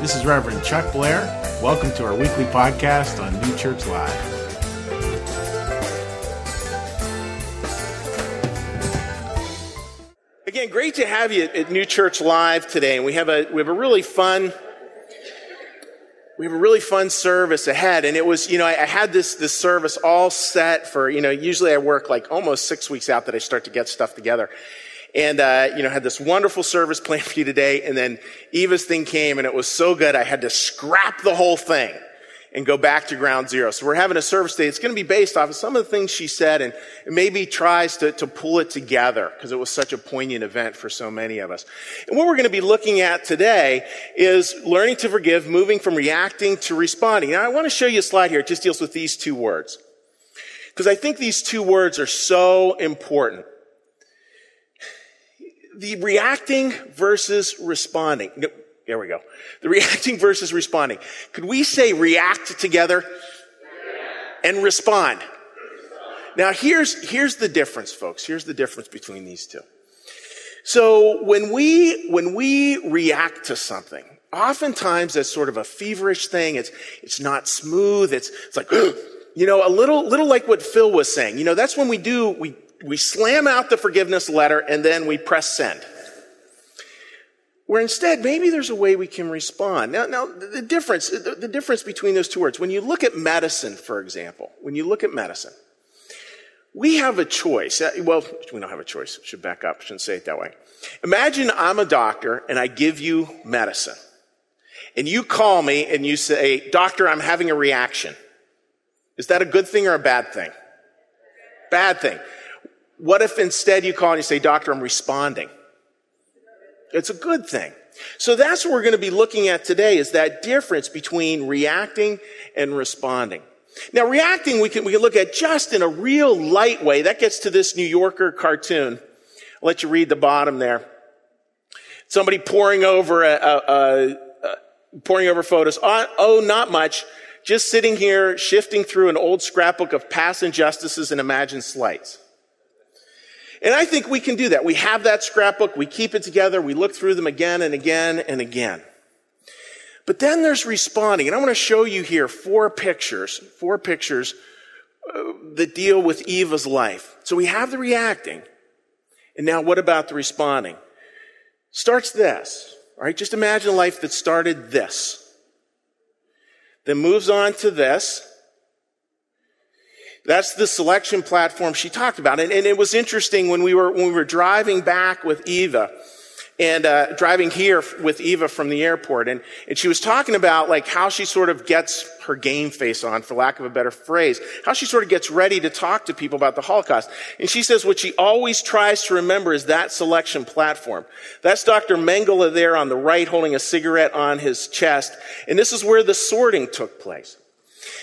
This is Reverend Chuck Blair. Welcome to our weekly podcast on New Church Live. Again, great to have you at New Church Live today. And we have a we have a really fun we have a really fun service ahead. And it was, you know, I, I, had this, this service all set for, you know, usually I work like almost six weeks out that I start to get stuff together. And, uh, you know, had this wonderful service planned for you today. And then Eva's thing came and it was so good. I had to scrap the whole thing and go back to ground zero. So we're having a service day. It's going to be based off of some of the things she said and maybe tries to, to pull it together because it was such a poignant event for so many of us. And what we're going to be looking at today is learning to forgive, moving from reacting to responding. Now I want to show you a slide here. It just deals with these two words. Because I think these two words are so important. The reacting versus responding. There we go. The reacting versus responding. Could we say react together and respond? Now here's, here's the difference, folks. Here's the difference between these two. So when we, when we react to something, oftentimes that's sort of a feverish thing. It's, it's not smooth. It's, it's like, you know, a little, little like what Phil was saying. You know, that's when we do, we, we slam out the forgiveness letter and then we press send. Where instead, maybe there's a way we can respond. Now, now the difference, the difference between those two words, when you look at medicine, for example, when you look at medicine, we have a choice. Uh, well, we don't have a choice. I should back up. I shouldn't say it that way. Imagine I'm a doctor and I give you medicine. And you call me and you say, doctor, I'm having a reaction. Is that a good thing or a bad thing? Bad thing. What if instead you call and you say, doctor, I'm responding? It's a good thing. So that's what we're going to be looking at today is that difference between reacting and responding. Now, reacting we can, we can look at just in a real light way. That gets to this New Yorker cartoon. I'll let you read the bottom there. Somebody poring over a, a, a, poring over photos. Oh, oh, not much. Just sitting here, shifting through an old scrapbook of past injustices and imagined slights. And I think we can do that. We have that scrapbook, we keep it together, we look through them again and again and again. But then there's responding. And I want to show you here four pictures, four pictures uh, that deal with Eva's life. So we have the reacting. And now what about the responding? Starts this, all right? Just imagine a life that started this. Then moves on to this that's the selection platform she talked about. And, and, it was interesting when we were, when we were driving back with Eva and, uh, driving here with Eva from the airport. And, and she was talking about like how she sort of gets her game face on, for lack of a better phrase, how she sort of gets ready to talk to people about the Holocaust. And she says what she always tries to remember is that selection platform. That's Dr. Mengele there on the right holding a cigarette on his chest. And this is where the sorting took place.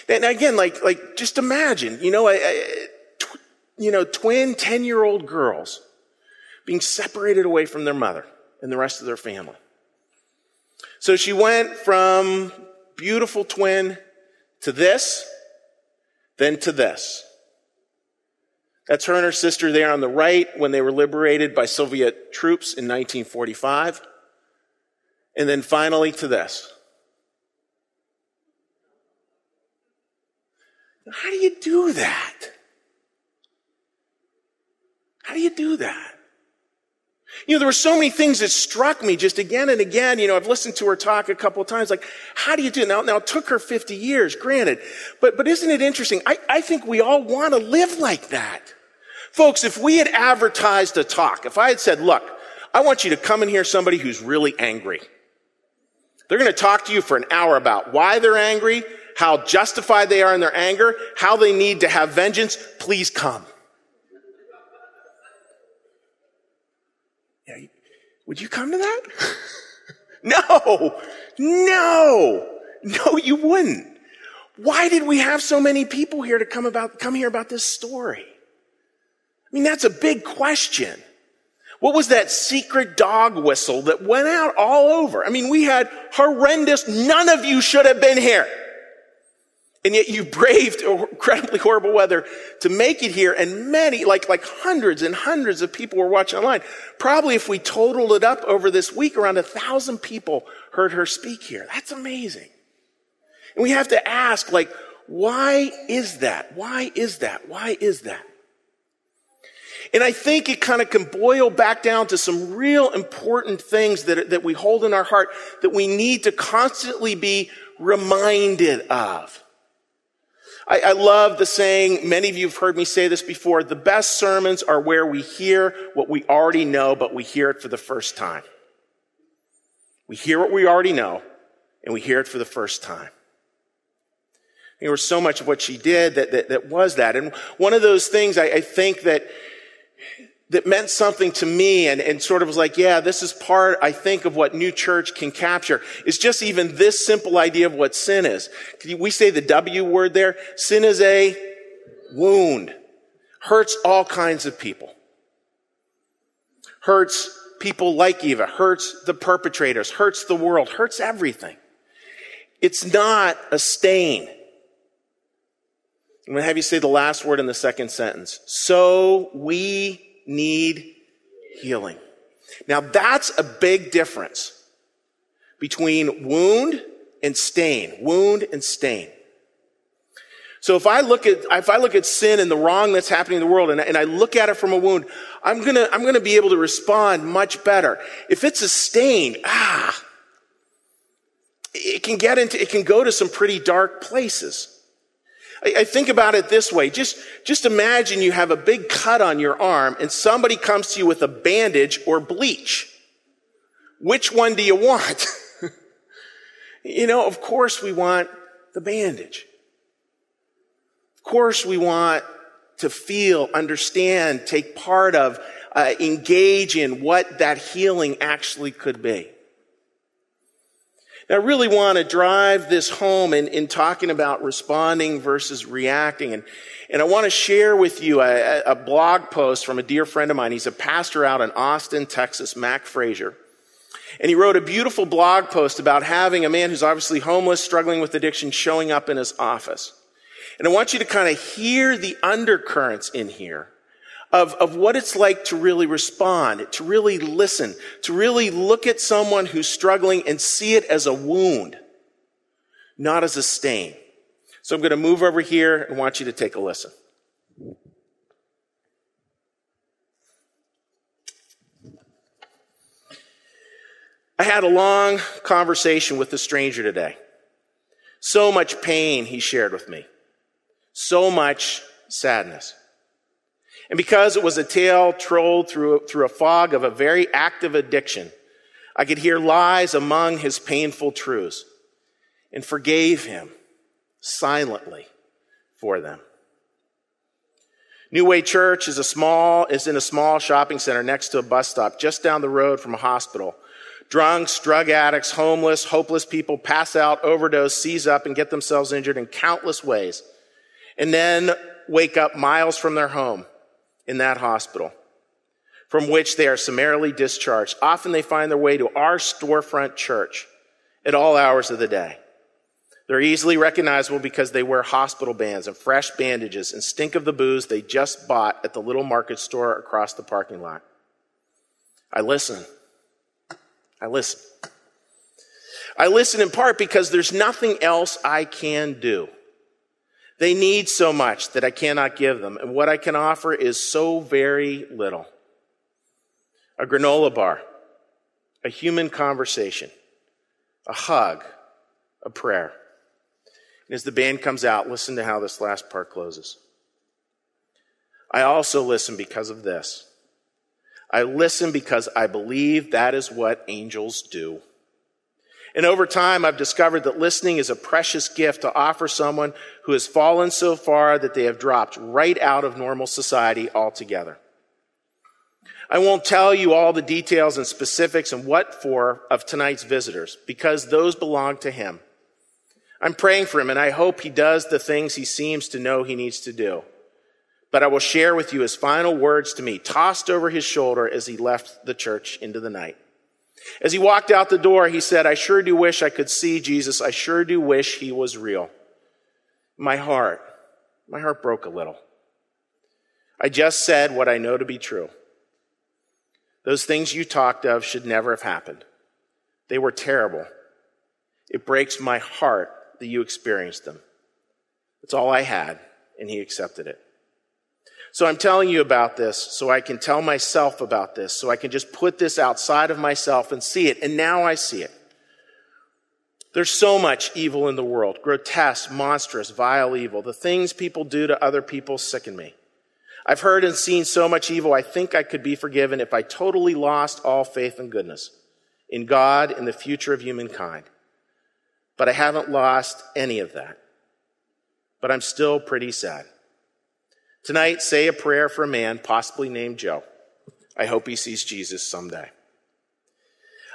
And again, like, like, just imagine, you know, tw- you know, twin 10 year old girls being separated away from their mother and the rest of their family. So she went from beautiful twin to this, then to this. That's her and her sister there on the right when they were liberated by Soviet troops in 1945. And then finally to this. How do you do that? How do you do that? You know, there were so many things that struck me just again and again. You know, I've listened to her talk a couple of times. Like, how do you do it? Now, now it took her 50 years, granted. But, but isn't it interesting? I, I think we all want to live like that. Folks, if we had advertised a talk, if I had said, look, I want you to come and hear somebody who's really angry. They're going to talk to you for an hour about why they're angry, how justified they are in their anger, how they need to have vengeance, please come. Yeah, would you come to that? no, no, no, you wouldn't. Why did we have so many people here to come about, come here about this story? I mean, that's a big question. What was that secret dog whistle that went out all over? I mean, we had horrendous, none of you should have been here. And yet you braved incredibly horrible weather to make it here. And many, like, like hundreds and hundreds of people were watching online. Probably if we totaled it up over this week, around a thousand people heard her speak here. That's amazing. And we have to ask, like, why is that? Why is that? Why is that? And I think it kind of can boil back down to some real important things that, that we hold in our heart that we need to constantly be reminded of. I, I, love the saying, many of you have heard me say this before, the best sermons are where we hear what we already know, but we hear it for the first time. We hear what we already know, and we hear it for the first time. There was so much of what she did that, that, that was that. And one of those things I, I think that that meant something to me and, and sort of was like, yeah, this is part, I think, of what New Church can capture. It's just even this simple idea of what sin is. We say the W word there. Sin is a wound. Hurts all kinds of people. Hurts people like Eva. Hurts the perpetrators. Hurts the world. Hurts everything. It's not a stain. I'm going to have you say the last word in the second sentence. So we need healing. Now that's a big difference between wound and stain. Wound and stain. So if I look at, if I look at sin and the wrong that's happening in the world and, and I look at it from a wound, I'm gonna, I'm gonna be able to respond much better. If it's a stain, ah, it can get into, it can go to some pretty dark places. I, I think about it this way. Just, just imagine you have a big cut on your arm and somebody comes to you with a bandage or bleach. Which one do you want? you know, of course we want the bandage. Of course we want to feel, understand, take part of, uh, engage in what that healing actually could be. I really want to drive this home in, in talking about responding versus reacting. And, and I want to share with you a, a blog post from a dear friend of mine. He's a pastor out in Austin, Texas, Mac Frazier. And he wrote a beautiful blog post about having a man who's obviously homeless, struggling with addiction, showing up in his office. And I want you to kind of hear the undercurrents in here of, of what it's like to really respond, to really listen, to really look at someone who's struggling and see it as a wound, not as a stain. So I'm going to move over here and want you to take a listen. I had a long conversation with a stranger today. So much pain he shared with me. So much sadness. And because it was a tale trolled through, through a fog of a very active addiction, I could hear lies among his painful truths and forgave him silently for them. New Way Church is a small, is in a small shopping center next to a bus stop just down the road from a hospital. Drunks, drug addicts, homeless, hopeless people pass out, overdose, seize up, and get themselves injured in countless ways. And then wake up miles from their home in that hospital from which they are summarily discharged. Often they find their way to our storefront church at all hours of the day. They're easily recognizable because they wear hospital bands and fresh bandages and stink of the booze they just bought at the little market store across the parking lot. I listen. I listen. I listen in part because there's nothing else I can do. They need so much that I cannot give them, and what I can offer is so very little. A granola bar, a human conversation, a hug, a prayer. And as the band comes out, listen to how this last part closes. I also listen because of this. I listen because I believe that is what angels do. And over time, I've discovered that listening is a precious gift to offer someone who has fallen so far that they have dropped right out of normal society altogether. I won't tell you all the details and specifics and what for of tonight's visitors because those belong to him. I'm praying for him and I hope he does the things he seems to know he needs to do. But I will share with you his final words to me, tossed over his shoulder as he left the church into the night. As he walked out the door, he said, I sure do wish I could see Jesus. I sure do wish he was real. My heart, my heart broke a little. I just said what I know to be true. Those things you talked of should never have happened. They were terrible. It breaks my heart that you experienced them. That's all I had, and he accepted it. So I'm telling you about this so I can tell myself about this, so I can just put this outside of myself and see it. And now I see it. There's so much evil in the world grotesque, monstrous, vile evil. The things people do to other people sicken me. I've heard and seen so much evil, I think I could be forgiven if I totally lost all faith and goodness in God and the future of humankind. But I haven't lost any of that. But I'm still pretty sad. Tonight, say a prayer for a man possibly named Joe. I hope he sees Jesus someday.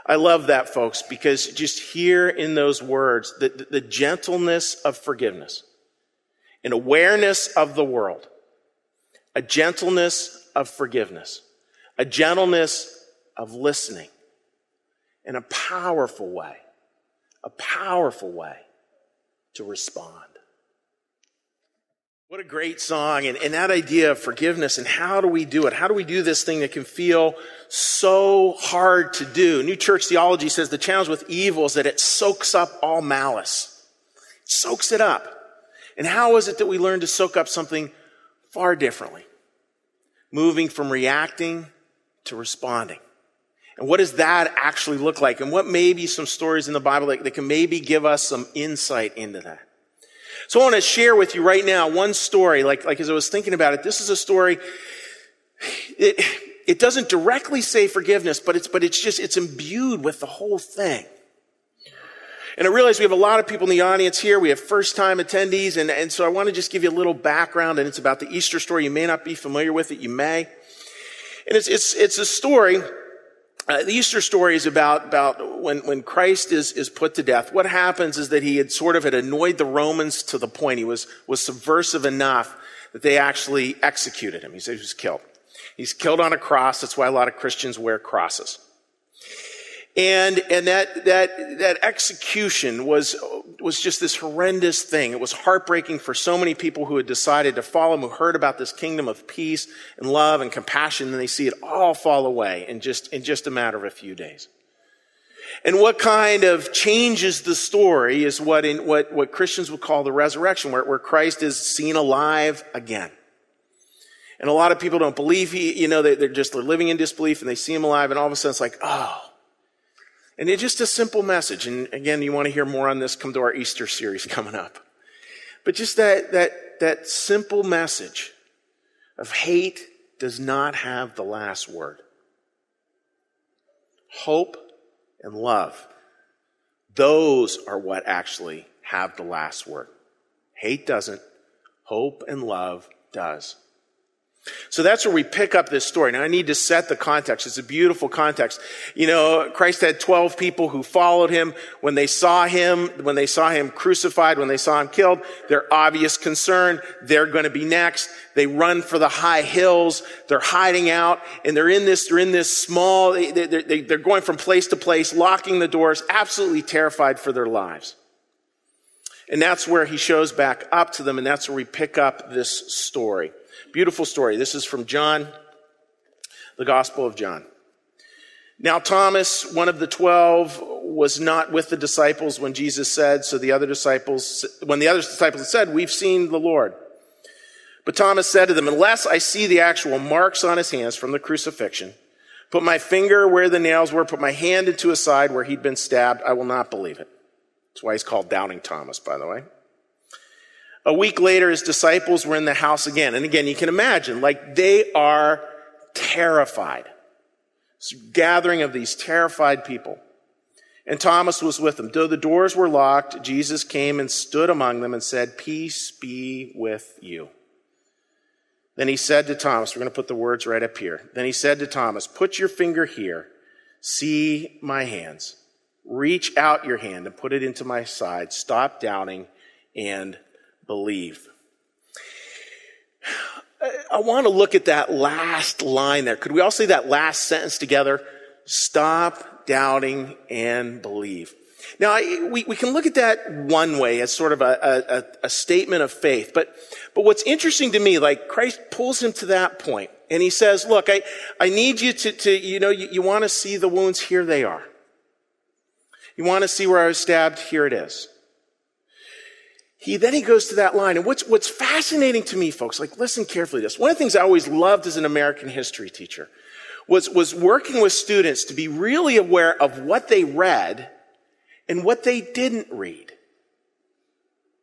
I love that, folks, because just hear in those words the, the, the gentleness of forgiveness, an awareness of the world a gentleness of forgiveness, a gentleness of listening, in a powerful way, a powerful way to respond. What a great song. And, and, that idea of forgiveness and how do we do it? How do we do this thing that can feel so hard to do? New church theology says the challenge with evil is that it soaks up all malice. It soaks it up. And how is it that we learn to soak up something far differently? moving from reacting to responding. And what does that actually look like? And what may be some stories in the Bible that, that can maybe give us some insight into that? So I want to share with you right now one story, like, like as I was thinking about it, this is a story, it, it doesn't directly say forgiveness, but it's, but it's just, it's imbued with the whole thing. And I realize we have a lot of people in the audience here. We have first time attendees. And, and so I want to just give you a little background. And it's about the Easter story. You may not be familiar with it. You may. And it's, it's, it's a story. Uh, the Easter story is about, about when, when Christ is, is put to death. What happens is that he had sort of had annoyed the Romans to the point he was, was subversive enough that they actually executed him. He said he was killed. He's killed on a cross. That's why a lot of Christians wear crosses. And, and that, that, that execution was, was just this horrendous thing. It was heartbreaking for so many people who had decided to follow him, who heard about this kingdom of peace and love and compassion, and they see it all fall away in just, in just a matter of a few days. And what kind of changes the story is what in, what, what Christians would call the resurrection, where, where Christ is seen alive again. And a lot of people don't believe he, you know, they, they're just they're living in disbelief and they see him alive and all of a sudden it's like, oh, and it's just a simple message. And again, you want to hear more on this, come to our Easter series coming up. But just that, that, that simple message of hate does not have the last word. Hope and love, those are what actually have the last word. Hate doesn't, hope and love does. So that's where we pick up this story. Now I need to set the context. It's a beautiful context. You know, Christ had 12 people who followed him. When they saw him, when they saw him crucified, when they saw him killed, their obvious concern, they're going to be next. They run for the high hills. They're hiding out and they're in this, they're in this small, they're, going from place to place, locking the doors, absolutely terrified for their lives. And that's where he shows back up to them and that's where we pick up this story. Beautiful story. This is from John, the Gospel of John. Now, Thomas, one of the twelve, was not with the disciples when Jesus said, so the other disciples, when the other disciples said, We've seen the Lord. But Thomas said to them, Unless I see the actual marks on his hands from the crucifixion, put my finger where the nails were, put my hand into his side where he'd been stabbed, I will not believe it. That's why he's called Doubting Thomas, by the way. A week later, his disciples were in the house again. And again, you can imagine, like they are terrified. It's gathering of these terrified people. And Thomas was with them. Though the doors were locked, Jesus came and stood among them and said, Peace be with you. Then he said to Thomas, we're going to put the words right up here. Then he said to Thomas, Put your finger here. See my hands. Reach out your hand and put it into my side. Stop doubting and believe. I want to look at that last line there. Could we all say that last sentence together? Stop doubting and believe. Now, I, we, we can look at that one way as sort of a, a, a statement of faith. But, but what's interesting to me, like Christ pulls him to that point and he says, look, I, I need you to, to you know, you, you want to see the wounds? Here they are. You want to see where I was stabbed? Here it is. He, then he goes to that line. And what's, what's fascinating to me, folks, like listen carefully to this. One of the things I always loved as an American history teacher was, was working with students to be really aware of what they read and what they didn't read.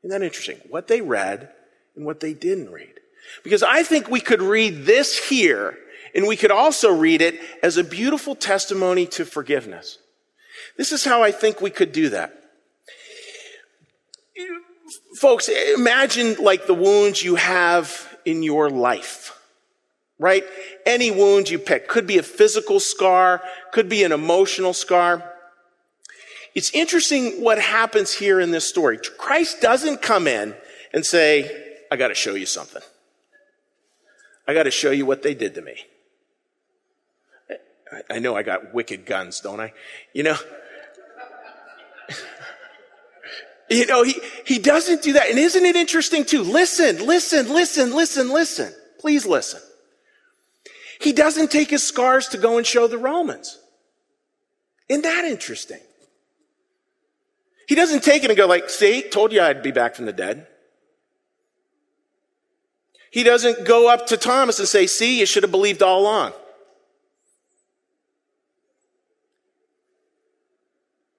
Isn't that interesting? What they read and what they didn't read. Because I think we could read this here and we could also read it as a beautiful testimony to forgiveness. This is how I think we could do that. Folks, imagine like the wounds you have in your life right? Any wound you pick could be a physical scar, could be an emotional scar. It's interesting what happens here in this story. Christ doesn't come in and say, I got to show you something. I got to show you what they did to me. I know I got wicked guns, don't I? You know, you know, he, he doesn't do that. And isn't it interesting too? Listen, listen, listen, listen, listen. Please listen. He doesn't take his scars to go and show the Romans. Isn't that interesting? He doesn't take it and go like, see, told you I'd be back from the dead. He doesn't go up to Thomas and say, see, you should have believed all along.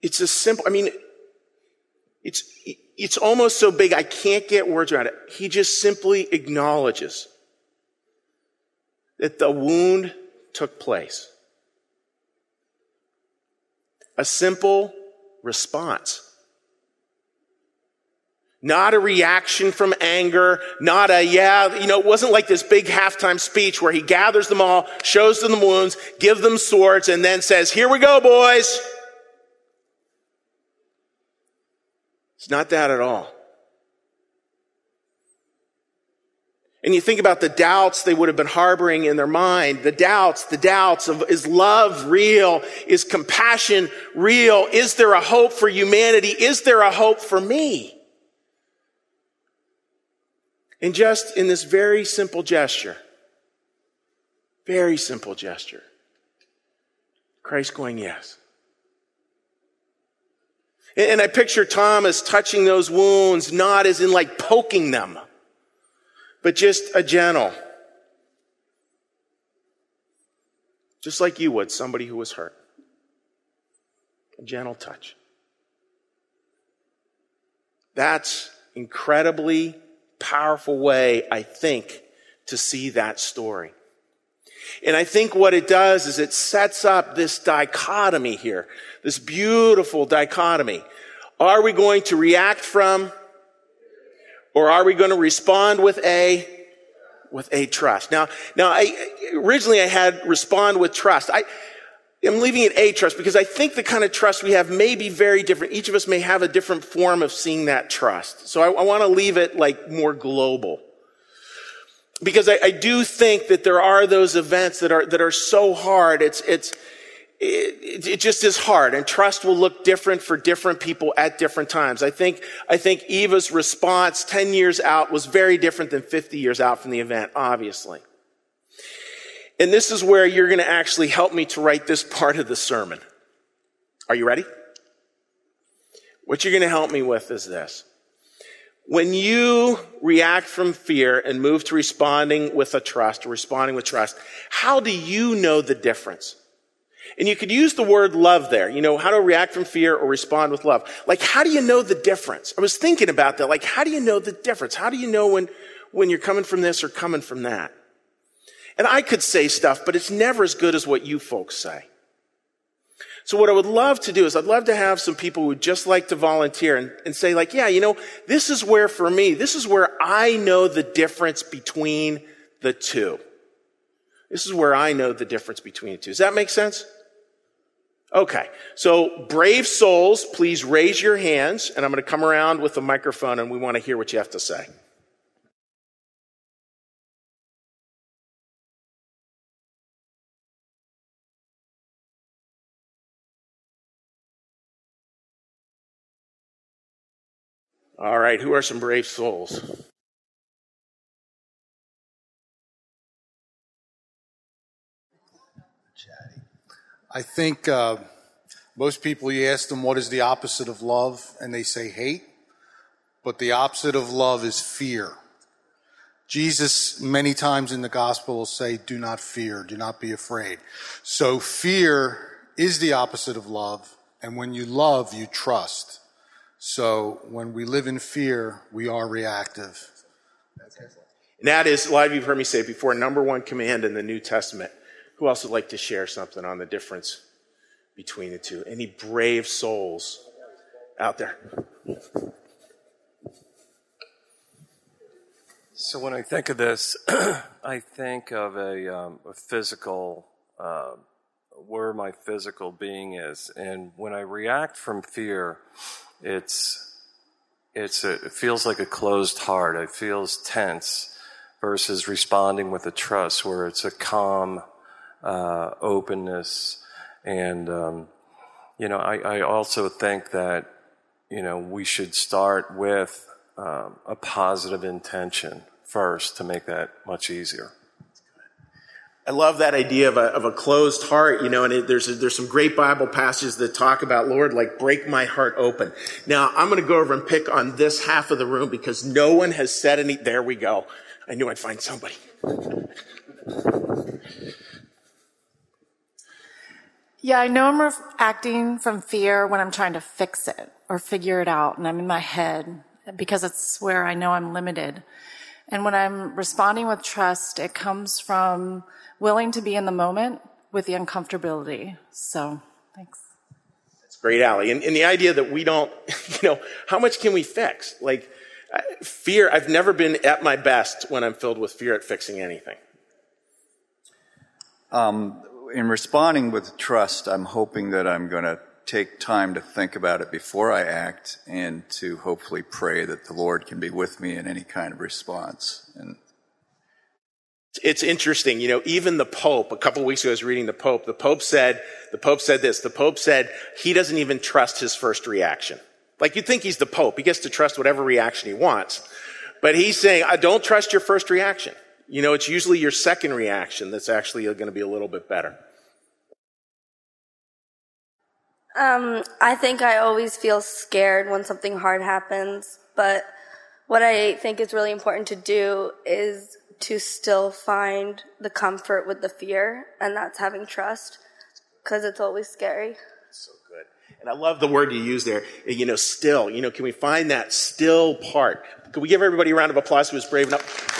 It's a simple, I mean, it's, it's almost so big I can't get words around it. He just simply acknowledges that the wound took place. A simple response. Not a reaction from anger, not a, yeah, you know, it wasn't like this big halftime speech where he gathers them all, shows them the wounds, gives them swords, and then says, here we go, boys. It's not that at all. And you think about the doubts they would have been harboring in their mind, the doubts, the doubts of is love real? Is compassion real? Is there a hope for humanity? Is there a hope for me? And just in this very simple gesture, very simple gesture, Christ going, yes. And I picture Thomas touching those wounds, not as in like poking them but just a gentle. Just like you would somebody who was hurt. A gentle touch. That's incredibly powerful way, I think, to see that story. And I think what it does is it sets up this dichotomy here, this beautiful dichotomy. Are we going to react from or are we going to respond with a, with a trust? Now, now I, originally I had respond with trust. I, I'm leaving it a trust because I think the kind of trust we have may be very different. Each of us may have a different form of seeing that trust. So I, I want to leave it like more global. Because I, I, do think that there are those events that are, that are so hard. It's, it's, it, it, just is hard and trust will look different for different people at different times. I think, I think Eva's response 10 years out was very different than 50 years out from the event, obviously. And this is where you're going to actually help me to write this part of the sermon. Are you ready? What you're going to help me with is this. When you react from fear and move to responding with a trust responding with trust, how do you know the difference? And you could use the word love there, you know, how to react from fear or respond with love. Like, how do you know the difference? I was thinking about that. Like, how do you know the difference? How do you know when, when you're coming from this or coming from that? And I could say stuff, but it's never as good as what you folks say. So what I would love to do is I'd love to have some people who just like to volunteer and, and say like, yeah, you know, this is where for me, this is where I know the difference between the two. This is where I know the difference between the two. Does that make sense? Okay, so brave souls, please raise your hands, and I'm going to come around with the microphone, and we want to hear what you have to say. All right, who are some brave souls? I think uh, most people, you ask them what is the opposite of love, and they say hate. But the opposite of love is fear. Jesus, many times in the gospel, will say, Do not fear, do not be afraid. So fear is the opposite of love, and when you love, you trust. So when we live in fear, we are reactive. And that is, a lot of you have heard me say before, number one command in the New Testament. Who else would like to share something on the difference between the two? Any brave souls out there? So when I think of this, I think of a, um, a physical, uh, where my physical being is, and when I react from fear, it's it's a, it feels like a closed heart. It feels tense versus responding with a trust, where it's a calm uh, openness, and um, you know, I, I also think that you know we should start with um, a positive intention first to make that much easier. I love that idea of a, of a closed heart, you know, and it, there's, a, there's some great Bible passages that talk about, Lord, like break my heart open. Now, I'm going to go over and pick on this half of the room because no one has said any, there we go. I knew I'd find somebody. Yeah, I know I'm acting from fear when I'm trying to fix it or figure it out and I'm in my head because it's where I know I'm limited. And when I'm responding with trust, it comes from willing to be in the moment with the uncomfortability. So, thanks. That's great, Allie. And, and the idea that we don't, you know, how much can we fix? Like, fear, I've never been at my best when I'm filled with fear at fixing anything. Um, in responding with trust, I'm hoping that I'm going to take time to think about it before I act and to hopefully pray that the Lord can be with me in any kind of response. And it's interesting, you know, even the Pope, a couple weeks ago I was reading the Pope, the Pope said, the Pope said this, the Pope said he doesn't even trust his first reaction. Like you'd think he's the Pope, he gets to trust whatever reaction he wants. But he's saying, I don't trust your first reaction. You know, it's usually your second reaction that's actually going to be a little bit better. Um, I think I always feel scared when something hard happens, but what I think is really important to do is to still find the comfort with the fear, and that's having trust, because it's always scary. So good. And I love the word you use there, you know, still. You know, can we find that still part? Can we give everybody a round of applause who was brave enough?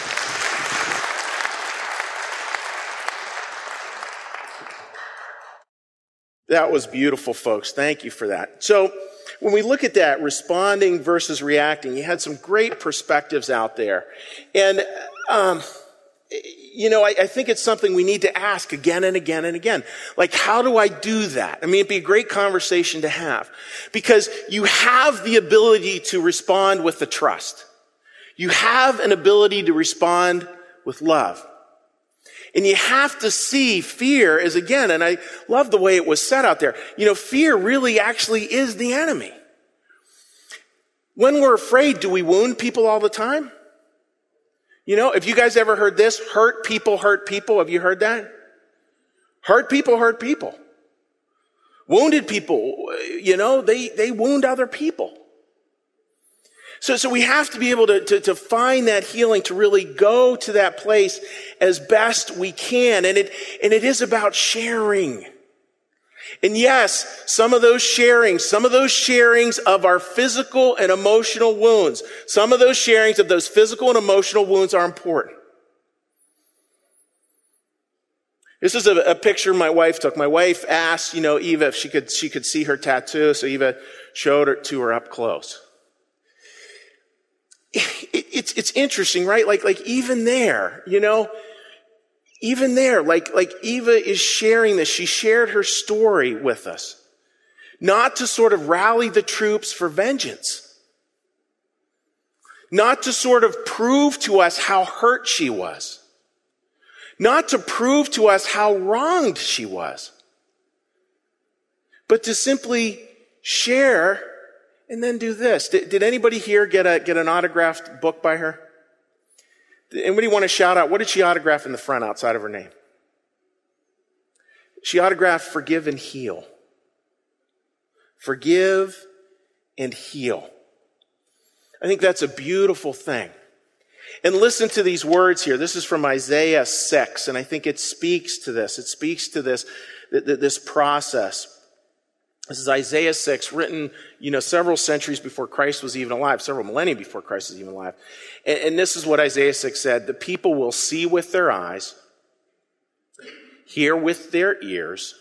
That was beautiful, folks. Thank you for that. So, when we look at that, responding versus reacting, you had some great perspectives out there. And, um, you know, I, I, think it's something we need to ask again and again and again. Like, how do I do that? I mean, it'd be a great conversation to have because you have the ability to respond with the trust. You have an ability to respond with love. And you have to see fear as again, and I love the way it was set out there. You know, fear really actually is the enemy. When we're afraid, do we wound people all the time? You know, if you guys ever heard this? Hurt people hurt people. Have you heard that? Hurt people hurt people. Wounded people, you know, they, they wound other people. So, so we have to be able to, to, to, find that healing, to really go to that place as best we can. And it, and it is about sharing. And yes, some of those sharings, some of those sharings of our physical and emotional wounds, some of those sharings of those physical and emotional wounds are important. This is a, a, picture my wife took. My wife asked, you know, Eva if she could, she could see her tattoo, so Eva showed it to her up close it, it's, it's interesting, right? Like, like even there, you know, even there, like, like Eva is sharing this. She shared her story with us. Not to sort of rally the troops for vengeance. Not to sort of prove to us how hurt she was. Not to prove to us how wronged she was. But to simply share And then do this. Did, did anybody here get a, get an autographed book by her? Anybody want to shout out? What did she autograph in the front outside of her name? She autographed forgive and heal. Forgive and heal. I think that's a beautiful thing. And listen to these words here. This is from Isaiah 6, and I think it speaks to this. It speaks to this, this process. This is Isaiah 6, written, you know, several centuries before Christ was even alive, several millennia before Christ was even alive. And, and this is what Isaiah 6 said. The people will see with their eyes, hear with their ears,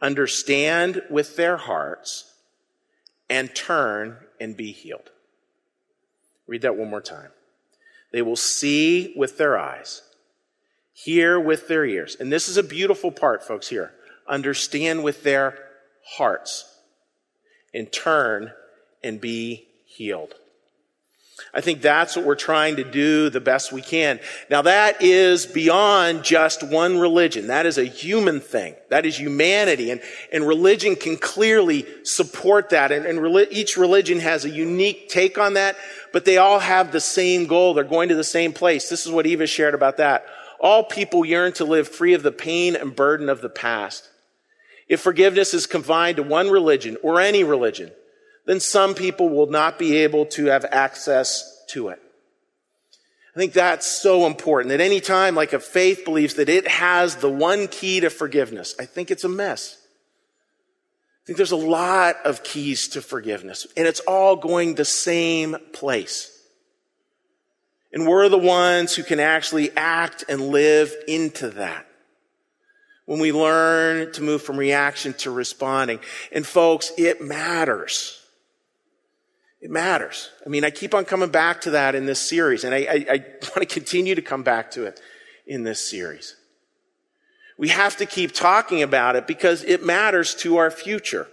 understand with their hearts, and turn and be healed. Read that one more time. They will see with their eyes, hear with their ears. And this is a beautiful part, folks, here. Understand with their hearts, and turn and be healed. I think that's what we're trying to do the best we can. Now that is beyond just one religion. That is a human thing. That is humanity. And, and religion can clearly support that. And, and each religion has a unique take on that, but they all have the same goal. They're going to the same place. This is what Eva shared about that. All people yearn to live free of the pain and burden of the past. If forgiveness is confined to one religion or any religion, then some people will not be able to have access to it. I think that's so important that any time like a faith believes that it has the one key to forgiveness, I think it's a mess. I think there's a lot of keys to forgiveness and it's all going the same place. And we're the ones who can actually act and live into that when we learn to move from reaction to responding. And folks, it matters. It matters. I mean, I keep on coming back to that in this series, and I, I, I want to continue to come back to it in this series. We have to keep talking about it because it matters to our future.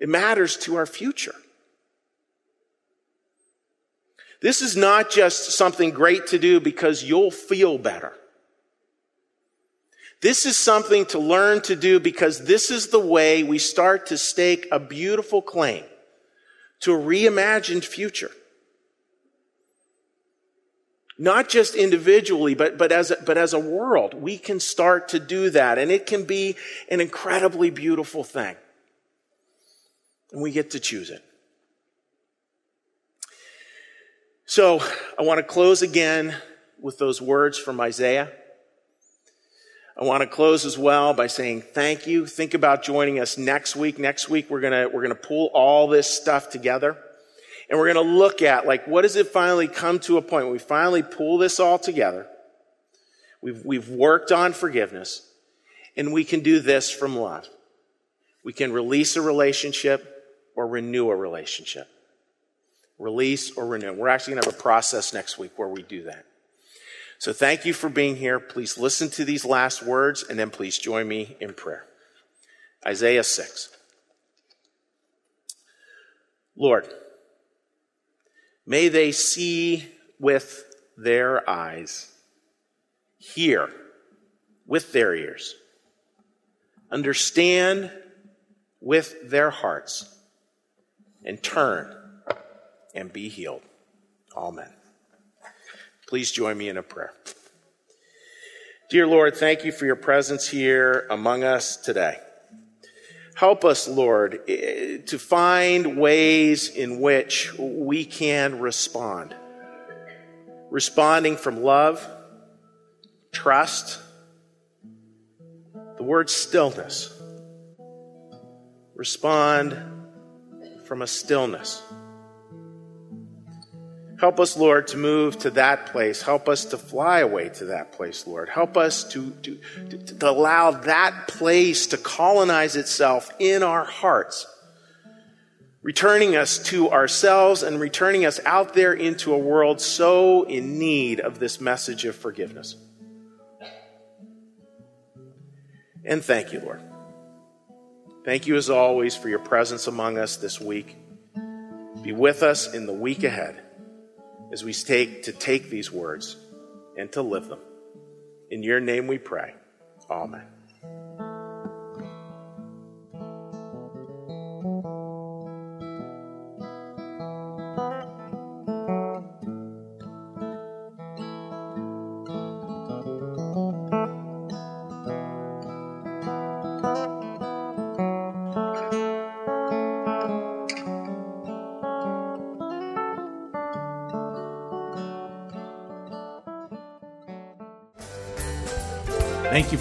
It matters to our future. This is not just something great to do because you'll feel better. This is something to learn to do because this is the way we start to stake a beautiful claim to a reimagined future. Not just individually, but, but, as a, but as a world, we can start to do that. And it can be an incredibly beautiful thing. And we get to choose it. So I want to close again with those words from Isaiah. I want to close as well by saying thank you. Think about joining us next week. Next week, we're going to, we're going to pull all this stuff together and we're going to look at like, what does it finally come to a point when we finally pull this all together? We've, we've worked on forgiveness and we can do this from love. We can release a relationship or renew a relationship release, or renew. We're actually going to have a process next week where we do that. So thank you for being here. Please listen to these last words and then please join me in prayer. Isaiah 6. Lord, may they see with their eyes, hear with their ears, understand with their hearts, and turn and be healed. Amen. Please join me in a prayer. Dear Lord, thank you for your presence here among us today. Help us, Lord, eh, to find ways in which we can respond. Responding from love, trust, the word stillness. Respond from a stillness. Help us, Lord, to move to that place. Help us to fly away to that place, Lord. Help us to, to, to, allow that place to colonize itself in our hearts, returning us to ourselves and returning us out there into a world so in need of this message of forgiveness. And thank you, Lord. Thank you as always for your presence among us this week. Be with us in the week ahead as we take to take these words and to live them. In your name we pray. Amen.